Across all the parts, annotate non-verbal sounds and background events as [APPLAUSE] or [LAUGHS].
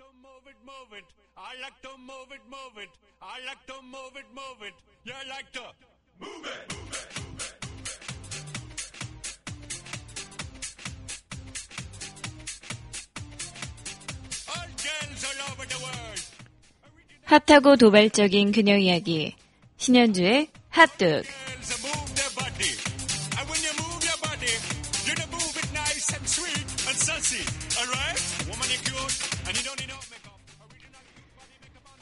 to move it, move it. I like to move it, move it. I like to move it, move it. You like to move it, move it. 핫하고 도발적인 그녀 이야기. 신현주의 핫뚝.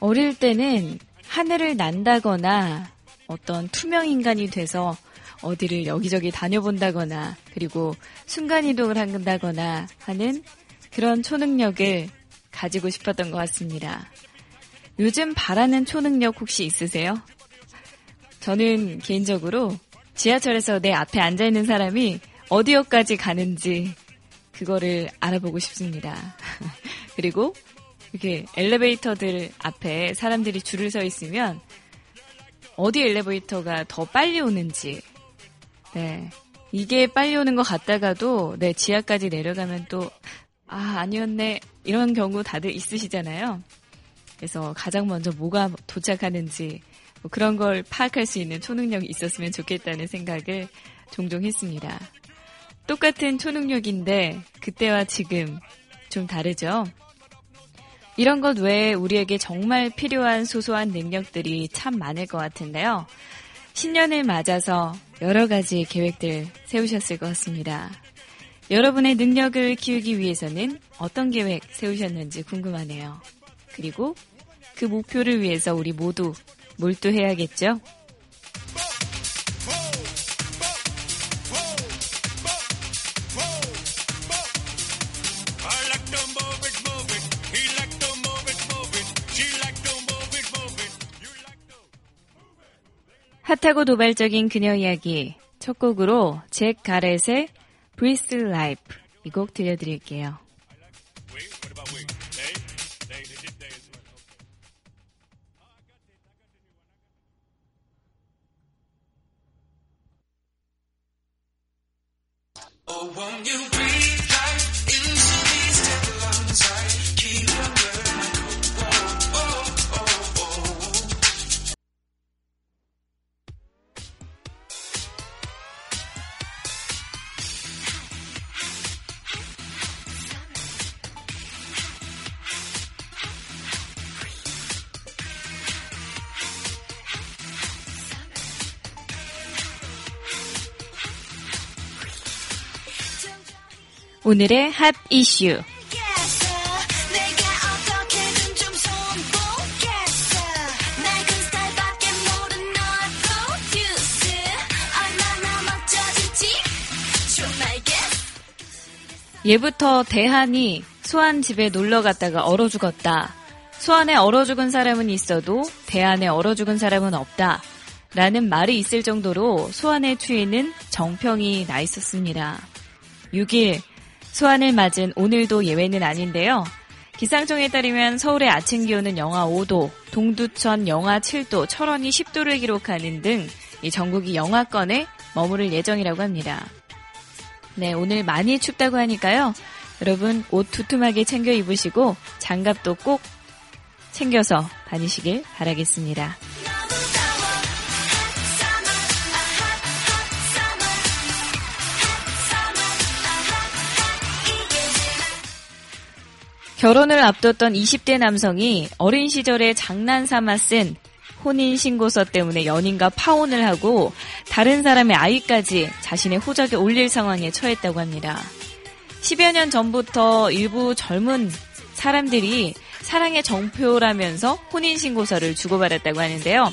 어릴 때는 하늘을 난다거나 어떤 투명 인간이 돼서 어디를 여기저기 다녀본다거나 그리고 순간이동을 한다거나 하는 그런 초능력을 가지고 싶었던 것 같습니다. 요즘 바라는 초능력 혹시 있으세요? 저는 개인적으로 지하철에서 내 앞에 앉아있는 사람이 어디역까지 가는지 그거를 알아보고 싶습니다. [LAUGHS] 그리고 이렇게 엘리베이터들 앞에 사람들이 줄을 서 있으면 어디 엘리베이터가 더 빨리 오는지, 네. 이게 빨리 오는 것 같다가도, 네, 지하까지 내려가면 또, 아, 아니었네. 이런 경우 다들 있으시잖아요. 그래서 가장 먼저 뭐가 도착하는지, 뭐 그런 걸 파악할 수 있는 초능력이 있었으면 좋겠다는 생각을 종종 했습니다. 똑같은 초능력인데, 그때와 지금 좀 다르죠? 이런 것 외에 우리에게 정말 필요한 소소한 능력들이 참 많을 것 같은데요. 신년을 맞아서 여러 가지 계획들 세우셨을 것 같습니다. 여러분의 능력을 키우기 위해서는 어떤 계획 세우셨는지 궁금하네요. 그리고 그 목표를 위해서 우리 모두 몰두해야겠죠? 핫하고 도발적인 그녀 이야기 첫 곡으로 잭 가렛의 Breathe Life 이 곡 들려드릴게요. Wait, what about wait? 질지 좀 알겠어 예부터 대한이 소환 집에 놀러 갔다가 얼어 죽었다. 소환에 얼어 죽은 사람은 있어도 대한에 얼어 죽은 사람은 없다. 라는 말이 있을 정도로 소환의 추위는 정평이 나 있었습니다. 6일 소환을 맞은 오늘도 예외는 아닌데요. 기상청에 따르면 서울의 아침 기온은 영하 5도, 동두천 영하 7도, 철원이 10도를 기록하는 등이 전국이 영하권에 머무를 예정이라고 합니다. 네, 오늘 많이 춥다고 하니까요. 여러분 옷 두툼하게 챙겨 입으시고 장갑도 꼭 챙겨서 다니시길 바라겠습니다. 결혼을 앞뒀던 20대 남성이 어린 시절에 장난 삼아 쓴 혼인신고서 때문에 연인과 파혼을 하고 다른 사람의 아이까지 자신의 호적에 올릴 상황에 처했다고 합니다. 10여 년 전부터 일부 젊은 사람들이 사랑의 정표라면서 혼인신고서를 주고받았다고 하는데요.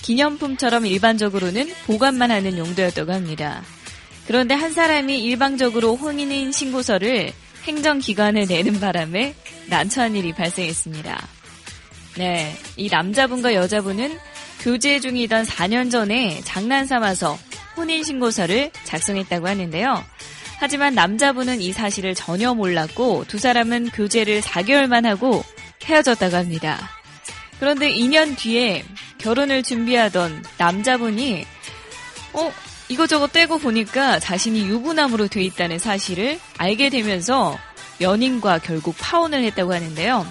기념품처럼 일반적으로는 보관만 하는 용도였다고 합니다. 그런데 한 사람이 일방적으로 혼인 신고서를 행정기관에 내는 바람에 난처한 일이 발생했습니다. 네, 이 남자분과 여자분은 교제 중이던 4년 전에 장난 삼아서 혼인 신고서를 작성했다고 하는데요. 하지만 남자분은 이 사실을 전혀 몰랐고 두 사람은 교제를 4개월만 하고 헤어졌다고 합니다. 그런데 2년 뒤에 결혼을 준비하던 남자분이 어 이거저거 떼고 보니까 자신이 유부남으로 돼 있다는 사실을 알게 되면서 연인과 결국 파혼을 했다고 하는데요.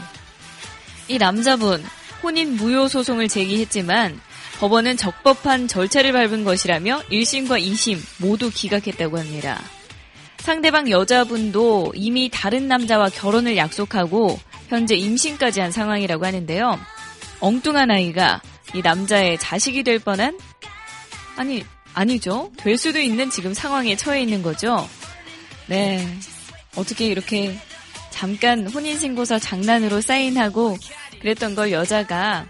이 남자분 혼인 무효 소송을 제기했지만 법원은 적법한 절차를 밟은 것이라며 1심과 2심 모두 기각했다고 합니다. 상대방 여자분도 이미 다른 남자와 결혼을 약속하고 현재 임신까지 한 상황이라고 하는데요. 엉뚱한 아이가 이 남자의 자식이 될 뻔한 아니 아니죠. 될 수도 있는 지금 상황에 처해 있는 거죠. 네. 어떻게 이렇게 잠깐 혼인신고서 장난으로 사인하고 그랬던 걸 여자가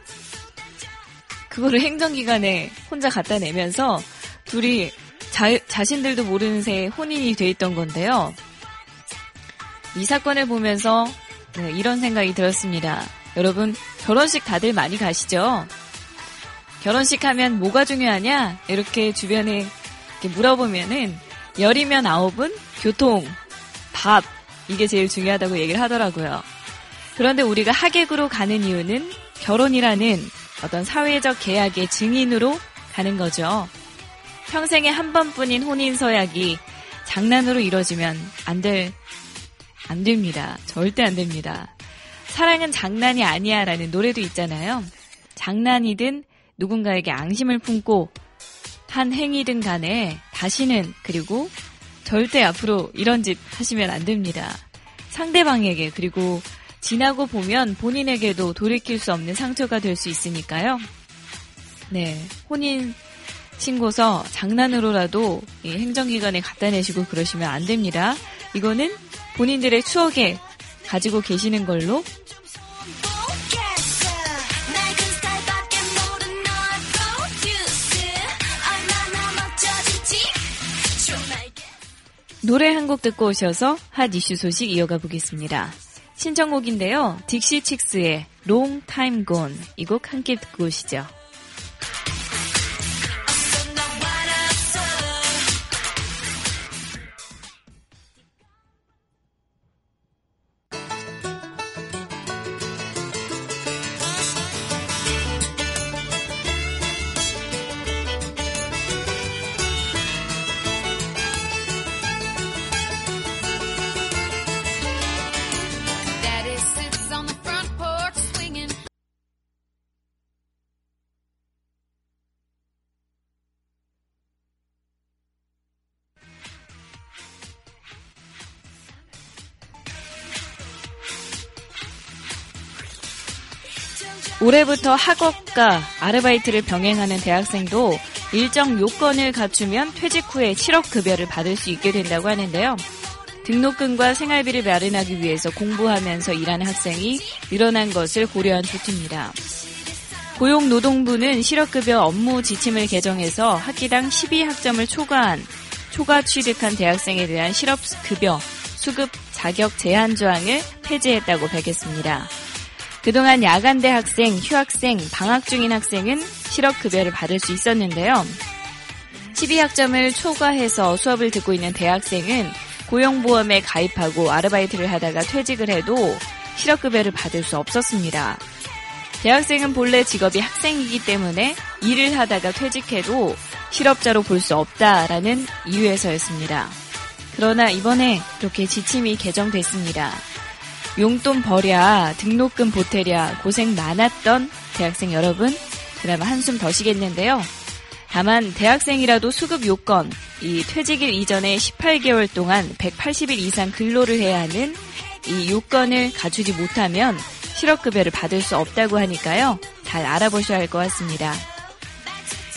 그거를 행정기관에 혼자 갖다 내면서 둘이 자, 자신들도 모르는 새에 혼인이 돼 있던 건데요. 이 사건을 보면서 네, 이런 생각이 들었습니다. 여러분, 결혼식 다들 많이 가시죠? 결혼식 하면 뭐가 중요하냐? 이렇게 주변에 이렇게 물어보면은 열이면 아홉은 교통, 밥, 이게 제일 중요하다고 얘기를 하더라고요. 그런데 우리가 하객으로 가는 이유는 결혼이라는 어떤 사회적 계약의 증인으로 가는 거죠. 평생에 한 번뿐인 혼인 서약이 장난으로 이뤄지면 안 될, 안 됩니다. 절대 안 됩니다. 사랑은 장난이 아니야 라는 노래도 있잖아요. 장난이든 누군가에게 앙심을 품고 한 행위든 간에 다시는 그리고 절대 앞으로 이런 짓 하시면 안 됩니다. 상대방에게 그리고 지나고 보면 본인에게도 돌이킬 수 없는 상처가 될 수 있으니까요. 네. 혼인 신고서 장난으로라도 이 행정기관에 갖다 내시고 그러시면 안 됩니다. 이거는 본인들의 추억에 가지고 계시는 걸로 노래 한 곡 듣고 오셔서 핫 이슈 소식 이어가 보겠습니다. 신청곡인데요. 딕시 칙스의 Long Time Gone 이곡 함께 듣고 오시죠. 올해부터 학업과 아르바이트를 병행하는 대학생도 일정 요건을 갖추면 퇴직 후에 7억 급여를 받을 수 있게 된다고 하는데요. 등록금과 생활비를 마련하기 위해서 공부하면서 일하는 학생이 늘어난 것을 고려한 조치입니다. 고용노동부는 실업급여 업무 지침을 개정해서 학기당 12학점을 초과한 초과 취득한 대학생에 대한 실업급여 수급 자격 제한 조항을 폐지했다고 밝혔습니다. 그동안 야간대 학생, 휴학생, 방학 중인 학생은 실업급여를 받을 수 있었는데요. 12학점을 초과해서 수업을 듣고 있는 대학생은 고용보험에 가입하고 아르바이트를 하다가 퇴직을 해도 실업급여를 받을 수 없었습니다. 대학생은 본래 직업이 학생이기 때문에 일을 하다가 퇴직해도 실업자로 볼 수 없다라는 이유에서였습니다. 그러나 이번에 이렇게 지침이 개정됐습니다. 용돈 버랴, 등록금 보태랴, 고생 많았던 대학생 여러분, 그나마 한숨 더 쉬겠는데요. 다만 대학생이라도 수급 요건, 이 퇴직일 이전에 18개월 동안 180일 이상 근로를 해야 하는 이 요건을 갖추지 못하면 실업급여를 받을 수 없다고 하니까요. 잘 알아보셔야 할 것 같습니다.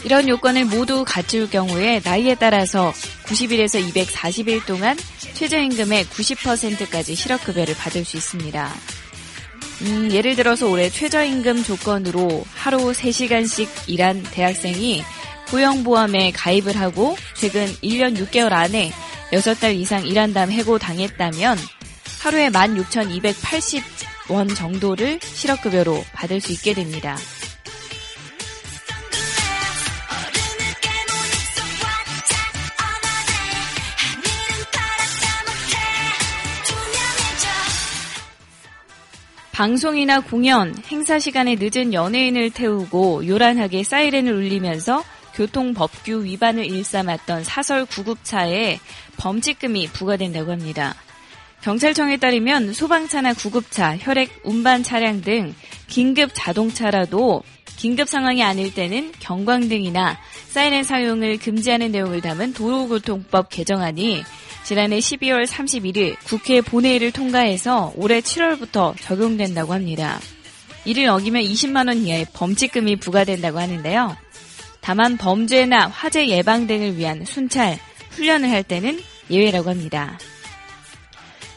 이런 요건을 모두 갖출 경우에 나이에 따라서 90일에서 240일 동안 최저임금의 90%까지 실업급여를 받을 수 있습니다. 음, 예를 들어서 올해 최저임금 조건으로 하루 3시간씩 일한 대학생이 고용보험에 가입을 하고 최근 1년 6개월 안에 6달 이상 일한 다음 해고당했다면 하루에 16,280원 정도를 실업급여로 받을 수 있게 됩니다. 방송이나 공연, 행사 시간에 늦은 연예인을 태우고 요란하게 사이렌을 울리면서 교통법규 위반을 일삼았던 사설 구급차에 범칙금이 부과된다고 합니다. 경찰청에 따르면 소방차나 구급차, 혈액 운반 차량 등 긴급 자동차라도 긴급 상황이 아닐 때는 경광등이나 사이렌 사용을 금지하는 내용을 담은 도로교통법 개정안이 지난해 12월 31일 국회 본회의를 통과해서 올해 7월부터 적용된다고 합니다. 이를 어기면 20만 원 이하의 범칙금이 부과된다고 하는데요. 다만 범죄나 화재 예방 등을 위한 순찰, 훈련을 할 때는 예외라고 합니다.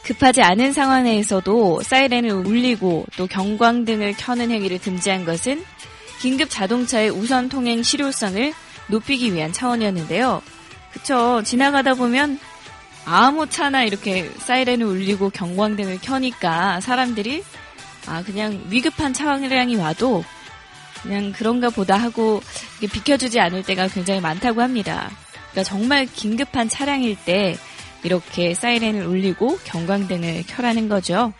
급하지 않은 상황에서도 사이렌을 울리고 또 경광등을 켜는 행위를 금지한 것은 긴급 자동차의 우선 통행 실효성을 높이기 위한 차원이었는데요. 그쵸. 지나가다 보면 아무 차나 이렇게 사이렌을 울리고 경광등을 켜니까 사람들이 아, 그냥 위급한 차량이 와도 그냥 그런가 보다 하고 비켜주지 않을 때가 굉장히 많다고 합니다. 그러니까 정말 긴급한 차량일 때 이렇게 사이렌을 울리고 경광등을 켜라는 거죠.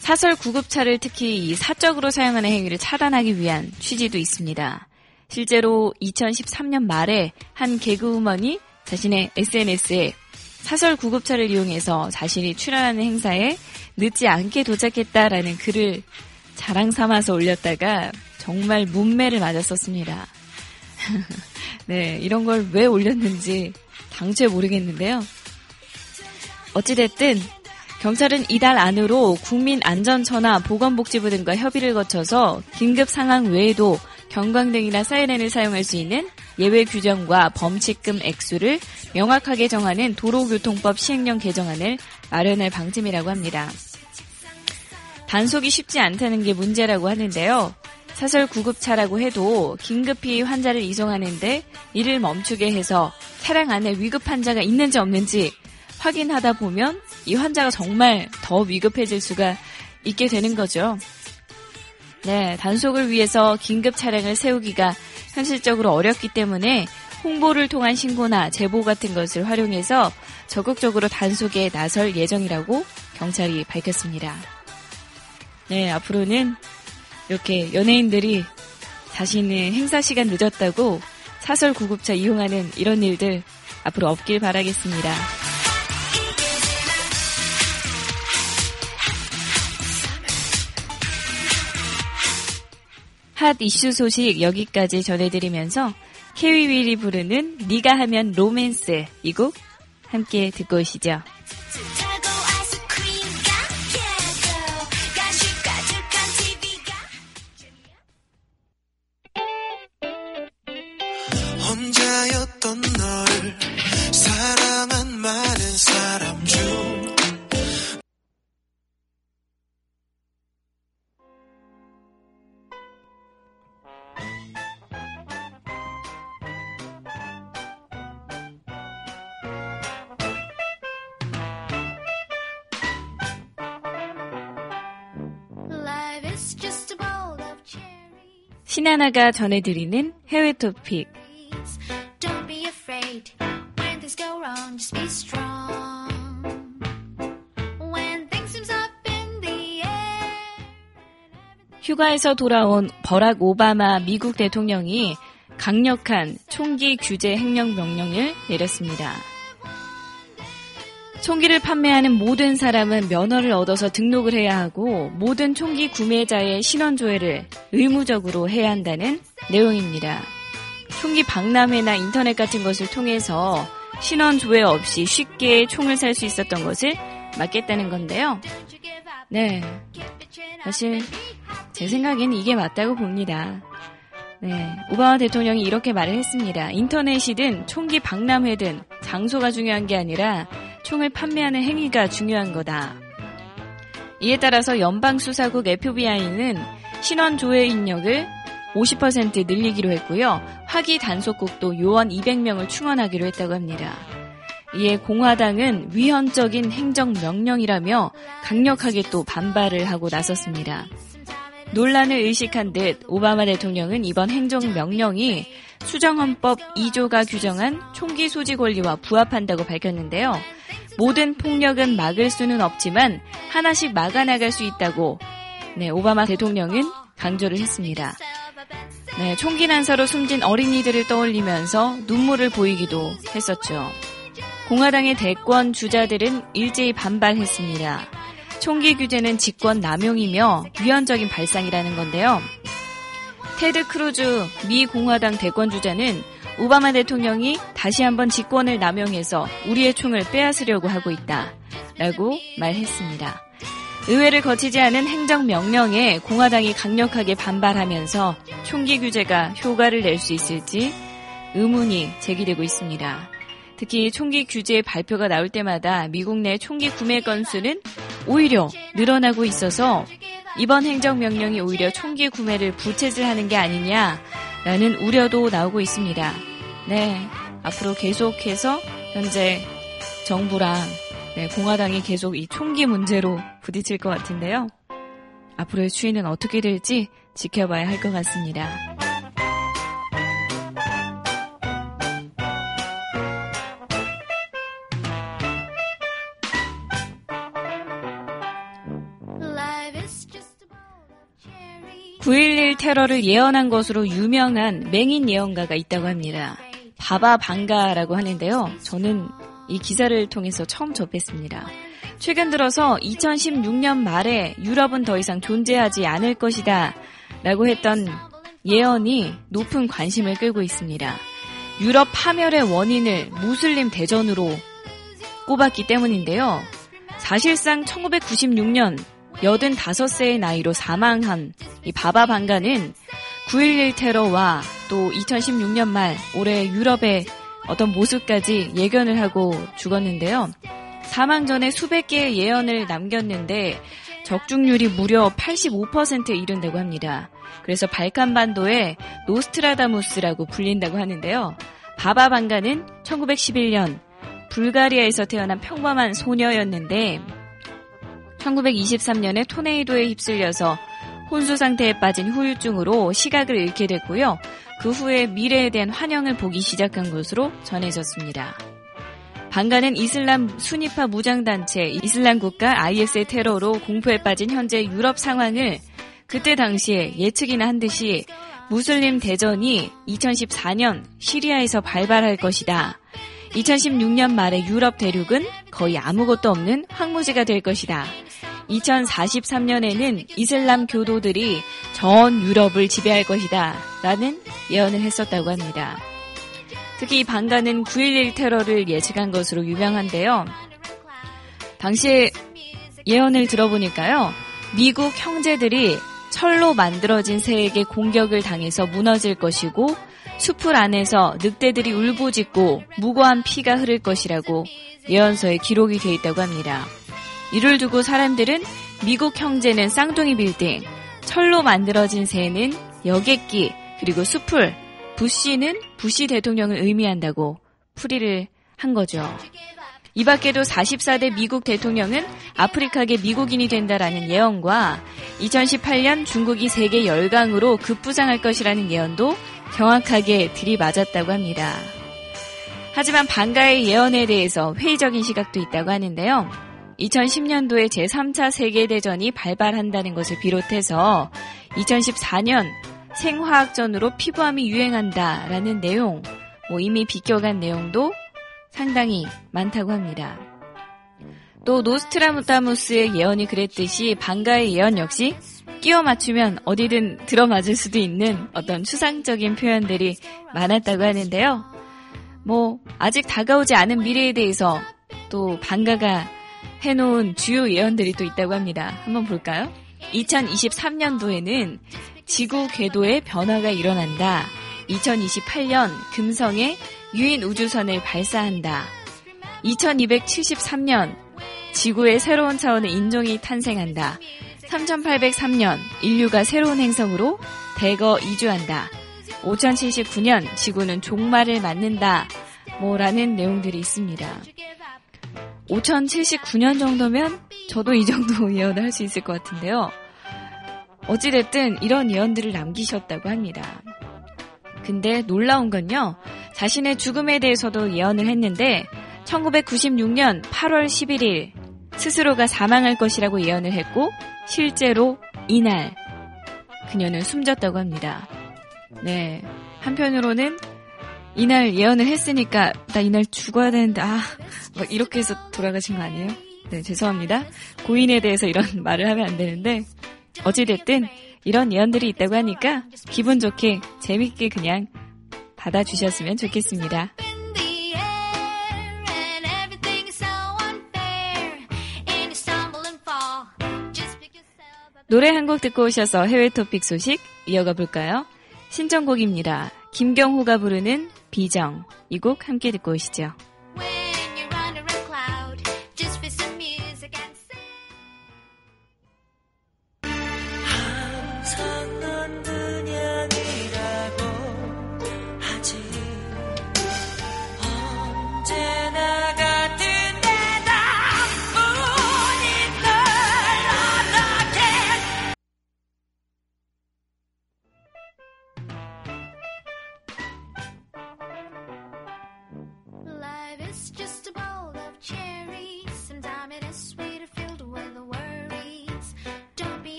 사설 구급차를 특히 이 사적으로 사용하는 행위를 차단하기 위한 취지도 있습니다. 실제로 2013년 말에 한 개그우먼이 자신의 SNS에 사설 구급차를 이용해서 자신이 출연하는 행사에 늦지 않게 도착했다라는 글을 자랑 삼아서 올렸다가 정말 문매를 맞았었습니다. [LAUGHS] 네, 이런 걸 왜 올렸는지 당최 모르겠는데요. 어찌됐든 경찰은 이달 안으로 국민안전처나 보건복지부 등과 협의를 거쳐서 긴급 상황 외에도 경광등이나 사이렌을 사용할 수 있는 예외 규정과 범칙금 액수를 명확하게 정하는 도로교통법 시행령 개정안을 마련할 방침이라고 합니다. 단속이 쉽지 않다는 게 문제라고 하는데요. 사설 구급차라고 해도 긴급히 환자를 이송하는데 이를 멈추게 해서 차량 안에 위급 환자가 있는지 없는지 확인하다 보면 이 환자가 정말 더 위급해질 수가 있게 되는 거죠. 네, 단속을 위해서 긴급 차량을 세우기가 현실적으로 어렵기 때문에 홍보를 통한 신고나 제보 같은 것을 활용해서 적극적으로 단속에 나설 예정이라고 경찰이 밝혔습니다. 네, 앞으로는 이렇게 연예인들이 자신의 행사 시간 늦었다고 사설 구급차 이용하는 이런 일들 앞으로 없길 바라겠습니다. 핫 이슈 소식 여기까지 전해드리면서 케이윌이 부르는 네가 하면 로맨스 이 곡 함께 듣고 오시죠. 하나가 전해드리는 해외 토픽. 휴가에서 돌아온 버락 오바마 미국 대통령이 강력한 총기 규제 행령 명령을 내렸습니다. 총기를 판매하는 모든 사람은 면허를 얻어서 등록을 해야 하고 모든 총기 구매자의 신원 조회를 의무적으로 해야 한다는 내용입니다. 총기 박람회나 인터넷 같은 것을 통해서 신원 조회 없이 쉽게 총을 살 수 있었던 것을 막겠다는 건데요. 네. 사실 제 생각에는 이게 맞다고 봅니다. 네, 오바마 대통령이 이렇게 말을 했습니다. 인터넷이든 총기 박람회든 장소가 중요한 게 아니라 총을 판매하는 행위가 중요한 거다. 이에 따라서 연방수사국 FBI는 신원 조회 인력을 50% 늘리기로 했고요. 화기 단속국도 요원 200명을 충원하기로 했다고 합니다. 이에 공화당은 위헌적인 행정명령이라며 강력하게 또 반발을 하고 나섰습니다. 논란을 의식한 듯 오바마 대통령은 이번 행정명령이 수정헌법 2조가 규정한 총기 소지 권리와 부합한다고 밝혔는데요. 모든 폭력은 막을 수는 없지만 하나씩 막아나갈 수 있다고 네, 오바마 대통령은 강조를 했습니다. 네, 총기 난사로 숨진 어린이들을 떠올리면서 눈물을 보이기도 했었죠. 공화당의 대권 주자들은 일제히 반발했습니다. 총기 규제는 직권 남용이며 위헌적인 발상이라는 건데요. 테드 크루즈 미 공화당 대권 주자는 오바마 대통령이 다시 한번 직권을 남용해서 우리의 총을 빼앗으려고 하고 있다. 라고 말했습니다. 의회를 거치지 않은 행정명령에 공화당이 강력하게 반발하면서 총기 규제가 효과를 낼 수 있을지 의문이 제기되고 있습니다. 특히 총기 규제 발표가 나올 때마다 미국 내 총기 구매 건수는 오히려 늘어나고 있어서 이번 행정명령이 오히려 총기 구매를 부채질하는 게 아니냐 라는 우려도 나오고 있습니다. 네, 앞으로 계속해서 현재 정부랑 네, 공화당이 계속 이 총기 문제로 부딪힐 것 같은데요. 앞으로의 추이는 어떻게 될지 지켜봐야 할 것 같습니다. 9.11 테러를 예언한 것으로 유명한 맹인 예언가가 있다고 합니다. 바바 방가라고 하는데요. 저는 이 기사를 통해서 처음 접했습니다. 최근 들어서 2016년 말에 유럽은 더 이상 존재하지 않을 것이다 라고 했던 예언이 높은 관심을 끌고 있습니다. 유럽 파멸의 원인을 무슬림 대전으로 꼽았기 때문인데요. 사실상 1996년 85세의 나이로 사망한 이 바바 방가는 9.11 테러와 또 2016년 말 올해 유럽의 어떤 모습까지 예견을 하고 죽었는데요. 사망 전에 수백 개의 예언을 남겼는데 적중률이 무려 85%에 이른다고 합니다. 그래서 발칸반도의 노스트라다무스라고 불린다고 하는데요. 바바 방가는 1911년 불가리아에서 태어난 평범한 소녀였는데 1923년에 토네이도에 휩쓸려서 혼수 상태에 빠진 후유증으로 시각을 잃게 됐고요. 그 후에 미래에 대한 환영을 보기 시작한 것으로 전해졌습니다. 방가는 이슬람 순위파 무장단체 이슬람 국가 IS의 테러로 공포에 빠진 현재 유럽 상황을 그때 당시에 예측이나 한 듯이 무슬림 대전이 2014년 시리아에서 발발할 것이다. 2016년 말에 유럽 대륙은 거의 아무것도 없는 황무지가 될 것이다. 2043년에는 이슬람 교도들이 전 유럽을 지배할 것이다. 라는 예언을 했었다고 합니다. 특히 이 방가는 9.11 테러를 예측한 것으로 유명한데요. 당시에 예언을 들어보니까요. 미국 형제들이 철로 만들어진 새에게 공격을 당해서 무너질 것이고 숲을 안에서 늑대들이 울부짖고 무고한 피가 흐를 것이라고 예언서에 기록이 되어 있다고 합니다. 이를 두고 사람들은 미국 형제는 쌍둥이 빌딩, 철로 만들어진 새는 여객기, 그리고 숲을, 부시는 부시 대통령을 의미한다고 풀이를 한 거죠. 이 밖에도 44대 미국 대통령은 아프리카계 미국인이 된다라는 예언과 2018년 중국이 세계 열강으로 급부상할 것이라는 예언도 정확하게 들이맞았다고 합니다. 하지만 방가의 예언에 대해서 회의적인 시각도 있다고 하는데요. 2010년도에 제3차 세계대전이 발발한다는 것을 비롯해서 2014년 생화학전으로 피부암이 유행한다라는 내용, 뭐 이미 비껴간 내용도 상당히 많다고 합니다. 또 노스트라무타무스의 예언이 그랬듯이 방가의 예언 역시 끼워 맞추면 어디든 들어맞을 수도 있는 어떤 추상적인 표현들이 많았다고 하는데요. 뭐 아직 다가오지 않은 미래에 대해서 또 방가가 해놓은 주요 예언들이 또 있다고 합니다. 한번 볼까요? 2023년도에는 지구 궤도에 변화가 일어난다. 2028년 금성에 유인 우주선을 발사한다. 2273년 지구의 새로운 차원의 인종이 탄생한다. 3803년 인류가 새로운 행성으로 대거 이주한다. 5079년 지구는 종말을 맞는다. 뭐라는 내용들이 있습니다. 5079년 정도면 저도 이 정도 [LAUGHS] 예언을 할 수 있을 것 같은데요. 어찌됐든 이런 예언들을 남기셨다고 합니다. 근데 놀라운 건요, 자신의 죽음에 대해서도 예언을 했는데, 1996년 8월 11일, 스스로가 사망할 것이라고 예언을 했고, 실제로 이날, 그녀는 숨졌다고 합니다. 네. 한편으로는 이날 예언을 했으니까 나 이날 죽어야 되는데 아, 막 이렇게 해서 돌아가신 거 아니에요? 네, 죄송합니다. 고인에 대해서 이런 [LAUGHS] 말을 하면 안 되는데 어찌됐든 이런 예언들이 있다고 하니까 기분 좋게 재밌게 그냥 받아주셨으면 좋겠습니다. 노래 한 곡 듣고 오셔서 해외 토픽 소식 이어가 볼까요? 신청곡입니다. 김경호가 부르는 비정. 이 곡 함께 듣고 오시죠.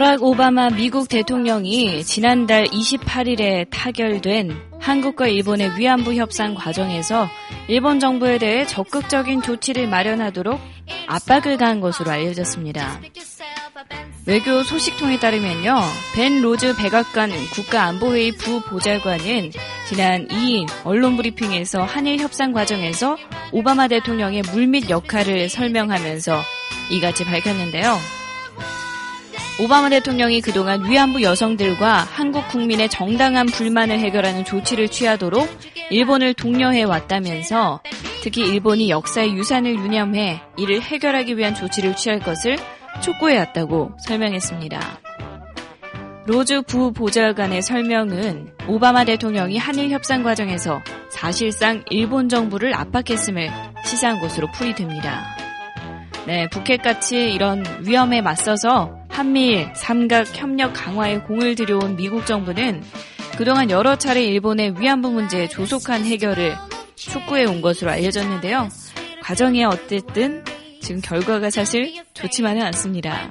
버락 오바마 미국 대통령이 지난달 28일에 타결된 한국과 일본의 위안부 협상 과정에서 일본 정부에 대해 적극적인 조치를 마련하도록 압박을 가한 것으로 알려졌습니다. 외교 소식통에 따르면요, 벤 로즈 백악관 국가안보회의 부보좌관은 지난 2일 언론 브리핑에서 한일 협상 과정에서 오바마 대통령의 물밑 역할을 설명하면서 이같이 밝혔는데요. 오바마 대통령이 그동안 위안부 여성들과 한국 국민의 정당한 불만을 해결하는 조치를 취하도록 일본을 독려해 왔다면서 특히 일본이 역사의 유산을 유념해 이를 해결하기 위한 조치를 취할 것을 촉구해 왔다고 설명했습니다. 로즈 부보좌관의 설명은 오바마 대통령이 한일 협상 과정에서 사실상 일본 정부를 압박했음을 시사한 것으로 풀이됩니다. 네, 북핵같이 이런 위험에 맞서서 한미일 삼각 협력 강화에 공을 들여온 미국 정부는 그동안 여러 차례 일본의 위안부 문제의 조속한 해결을 촉구해 온 것으로 알려졌는데요. 과정이 어쨌든 지금 결과가 사실 좋지만은 않습니다.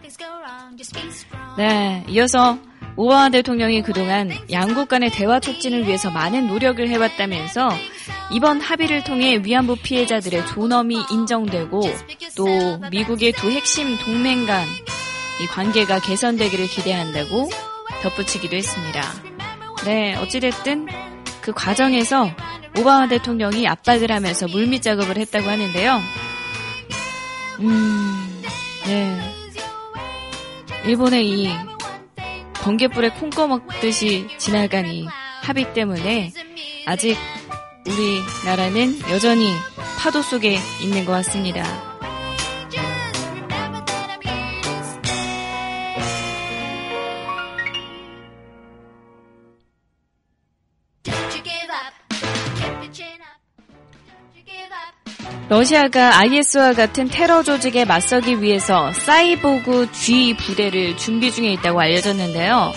네, 이어서 오바마 대통령이 그동안 양국 간의 대화 촉진을 위해서 많은 노력을 해왔다면서 이번 합의를 통해 위안부 피해자들의 존엄이 인정되고 또 미국의 두 핵심 동맹 간 이 관계가 개선되기를 기대한다고 덧붙이기도 했습니다. 네, 어찌됐든 그 과정에서 오바마 대통령이 압박을 하면서 물밑 작업을 했다고 하는데요. 음, 네. 일본의 이 번개불에 콩 꺼먹듯이 지나간 이 합의 때문에 아직 우리나라는 여전히 파도 속에 있는 것 같습니다. 러시아가 IS와 같은 테러 조직에 맞서기 위해서 사이보그 G 부대를 준비 중에 있다고 알려졌는데요.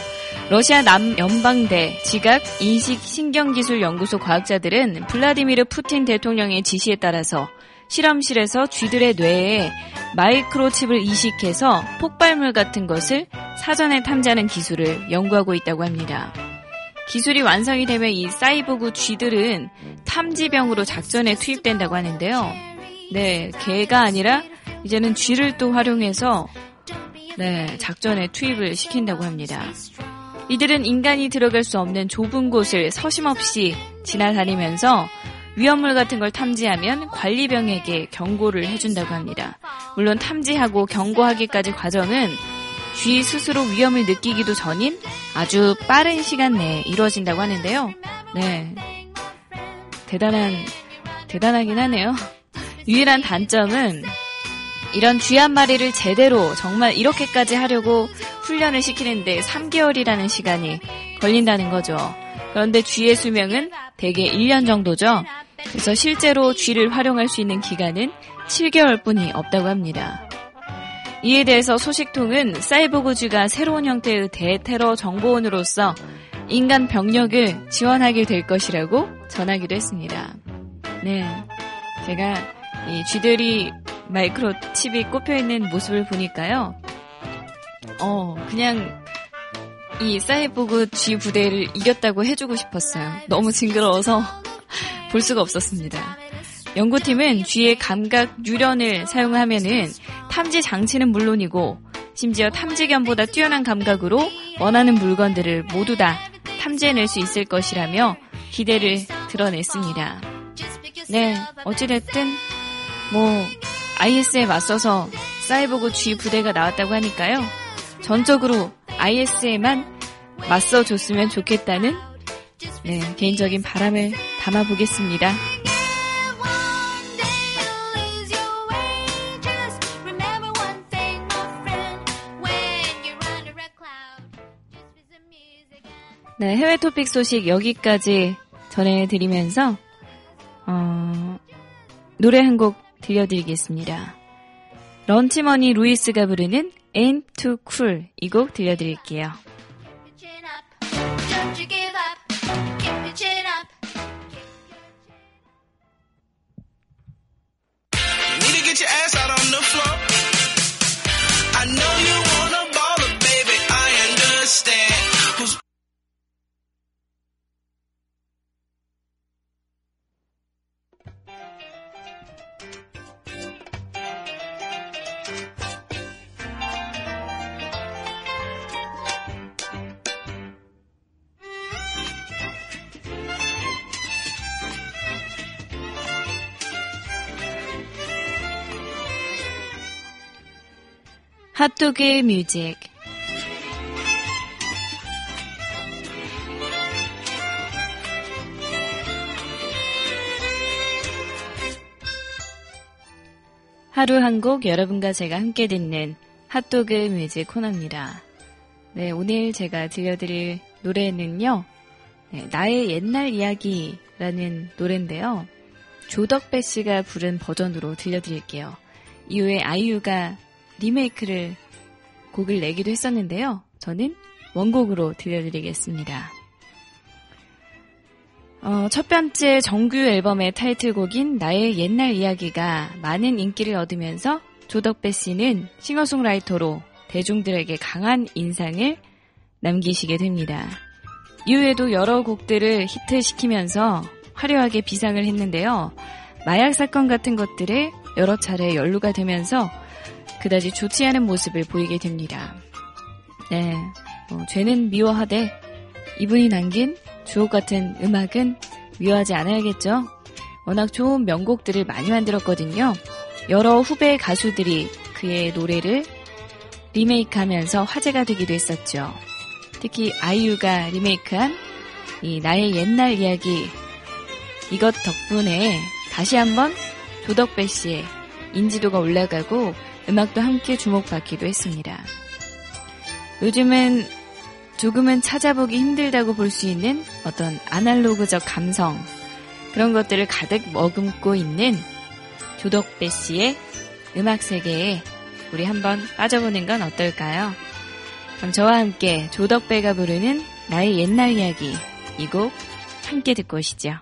러시아 남연방대 지각 인식 신경기술 연구소 과학자들은 블라디미르 푸틴 대통령의 지시에 따라서 실험실에서 쥐들의 뇌에 마이크로칩을 이식해서 폭발물 같은 것을 사전에 탐지하는 기술을 연구하고 있다고 합니다. 기술이 완성이 되면 이 사이보그 쥐들은 탐지병으로 작전에 투입된다고 하는데요. 네, 개가 아니라 이제는 쥐를 또 활용해서 네, 작전에 투입을 시킨다고 합니다. 이들은 인간이 들어갈 수 없는 좁은 곳을 서심없이 지나다니면서 위험물 같은 걸 탐지하면 관리병에게 경고를 해준다고 합니다. 물론 탐지하고 경고하기까지 과정은 쥐 스스로 위험을 느끼기도 전인 아주 빠른 시간 내에 이루어진다고 하는데요. 네. 대단한, 대단하긴 하네요. [LAUGHS] 유일한 단점은 이런 쥐 한 마리를 제대로 정말 이렇게까지 하려고 훈련을 시키는데 3개월이라는 시간이 걸린다는 거죠. 그런데 쥐의 수명은 대개 1년 정도죠. 그래서 실제로 쥐를 활용할 수 있는 기간은 7개월 뿐이 없다고 합니다. 이에 대해서 소식통은 사이보그 쥐가 새로운 형태의 대테러 정보원으로서 인간 병력을 지원하게 될 것이라고 전하기도 했습니다. 네. 제가 이 쥐들이 마이크로칩이 꼽혀 있는 모습을 보니까요. 어, 그냥 이 사이보그 쥐 부대를 이겼다고 해주고 싶었어요. 너무 징그러워서 [LAUGHS] 볼 수가 없었습니다. 연구팀은 쥐의 감각 뉴런을 사용하면은 탐지 장치는 물론이고 심지어 탐지견보다 뛰어난 감각으로 원하는 물건들을 모두 다 탐지해낼 수 있을 것이라며 기대를 드러냈습니다. 네, 어찌됐든 뭐 IS에 맞서서 사이보그 G 부대가 나왔다고 하니까요. 전적으로 IS에만 맞서줬으면 좋겠다는 네, 개인적인 바람을 담아보겠습니다. 네, 해외 토픽 소식 여기까지 전해드리면서 어, 노래 한 곡 들려드리겠습니다. 런치머니 루이스가 부르는 Ain't Too Cool 이 곡 들려드릴게요. To 핫도그의 뮤직 하루 한 곡 여러분과 제가 함께 듣는 핫도그 뮤직 코너입니다. 네, 오늘 제가 들려드릴 노래는요, 네, 나의 옛날 이야기라는 노래인데요. 조덕배 씨가 부른 버전으로 들려드릴게요. 이후에 아이유가 리메이크를 곡을 내기도 했었는데요. 저는 원곡으로 들려드리겠습니다. 어, 첫 번째 정규 앨범의 타이틀곡인 나의 옛날 이야기가 많은 인기를 얻으면서 조덕배 씨는 싱어송라이터로 대중들에게 강한 인상을 남기시게 됩니다. 이후에도 여러 곡들을 히트시키면서 화려하게 비상을 했는데요. 마약 사건 같은 것들에 여러 차례 연루가 되면서 그다지 좋지 않은 모습을 보이게 됩니다. 네, 뭐, 죄는 미워하되 이분이 남긴 주옥 같은 음악은 미워하지 않아야겠죠. 워낙 좋은 명곡들을 많이 만들었거든요. 여러 후배 가수들이 그의 노래를 리메이크하면서 화제가 되기도 했었죠. 특히 아이유가 리메이크한 이 나의 옛날 이야기 이것 덕분에 다시 한번 조덕배 씨의 인지도가 올라가고 음악도 함께 주목받기도 했습니다. 요즘은 조금은 찾아보기 힘들다고 볼 수 있는 어떤 아날로그적 감성 그런 것들을 가득 머금고 있는 조덕배 씨의 음악 세계에 우리 한번 빠져보는 건 어떨까요? 그럼 저와 함께 조덕배가 부르는 나의 옛날 이야기 이 곡 함께 듣고 오시죠.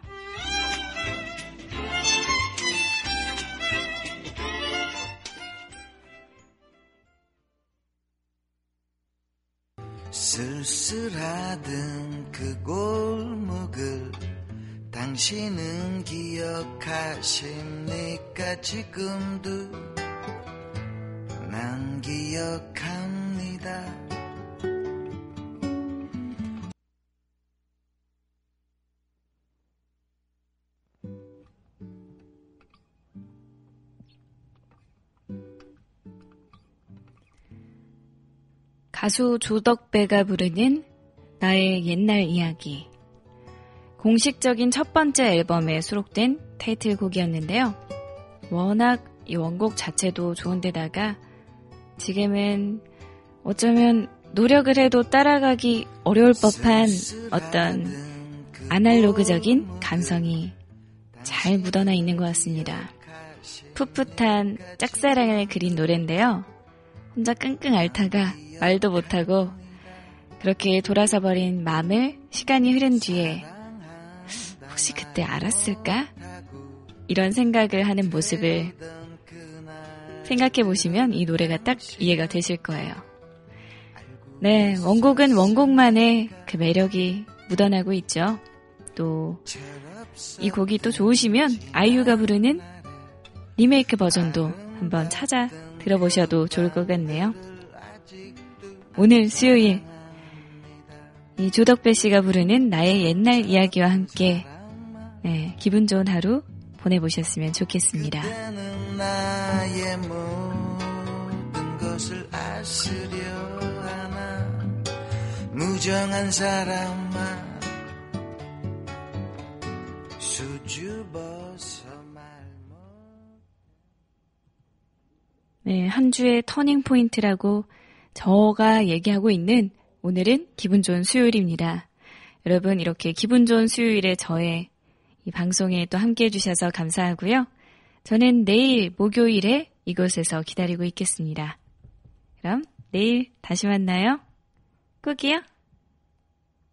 쓸쓸하던 그 골목을 당신은 기억하십니까 지금도? 난 기억합니다 가수 조덕배가 부르는 나의 옛날 이야기. 공식적인 첫 번째 앨범에 수록된 타이틀곡이었는데요. 워낙 이 원곡 자체도 좋은데다가 지금은 어쩌면 노력을 해도 따라가기 어려울 법한 어떤 아날로그적인 감성이 잘 묻어나 있는 것 같습니다. 풋풋한 짝사랑을 그린 노래인데요. 혼자 끙끙 앓다가 말도 못하고 그렇게 돌아서 버린 마음을 시간이 흐른 뒤에 혹시 그때 알았을까? 이런 생각을 하는 모습을 생각해 보시면 이 노래가 딱 이해가 되실 거예요. 네, 원곡은 원곡만의 그 매력이 묻어나고 있죠. 또 이 곡이 또 좋으시면 아이유가 부르는 리메이크 버전도 한번 찾아 들어보셔도 좋을 것 같네요. 오늘 수요일 이 조덕배 씨가 부르는 나의 옛날 이야기와 함께 네, 기분 좋은 하루 보내보셨으면 좋겠습니다. 무정한 사람아 수줍어서 네, 한 주의 터닝 포인트라고 저가 얘기하고 있는 오늘은 기분 좋은 수요일입니다. 여러분 이렇게 기분 좋은 수요일에 저의 이 방송에 또 함께 해주셔서 감사하고요. 저는 내일 목요일에 이곳에서 기다리고 있겠습니다. 그럼 내일 다시 만나요. 꾹이요.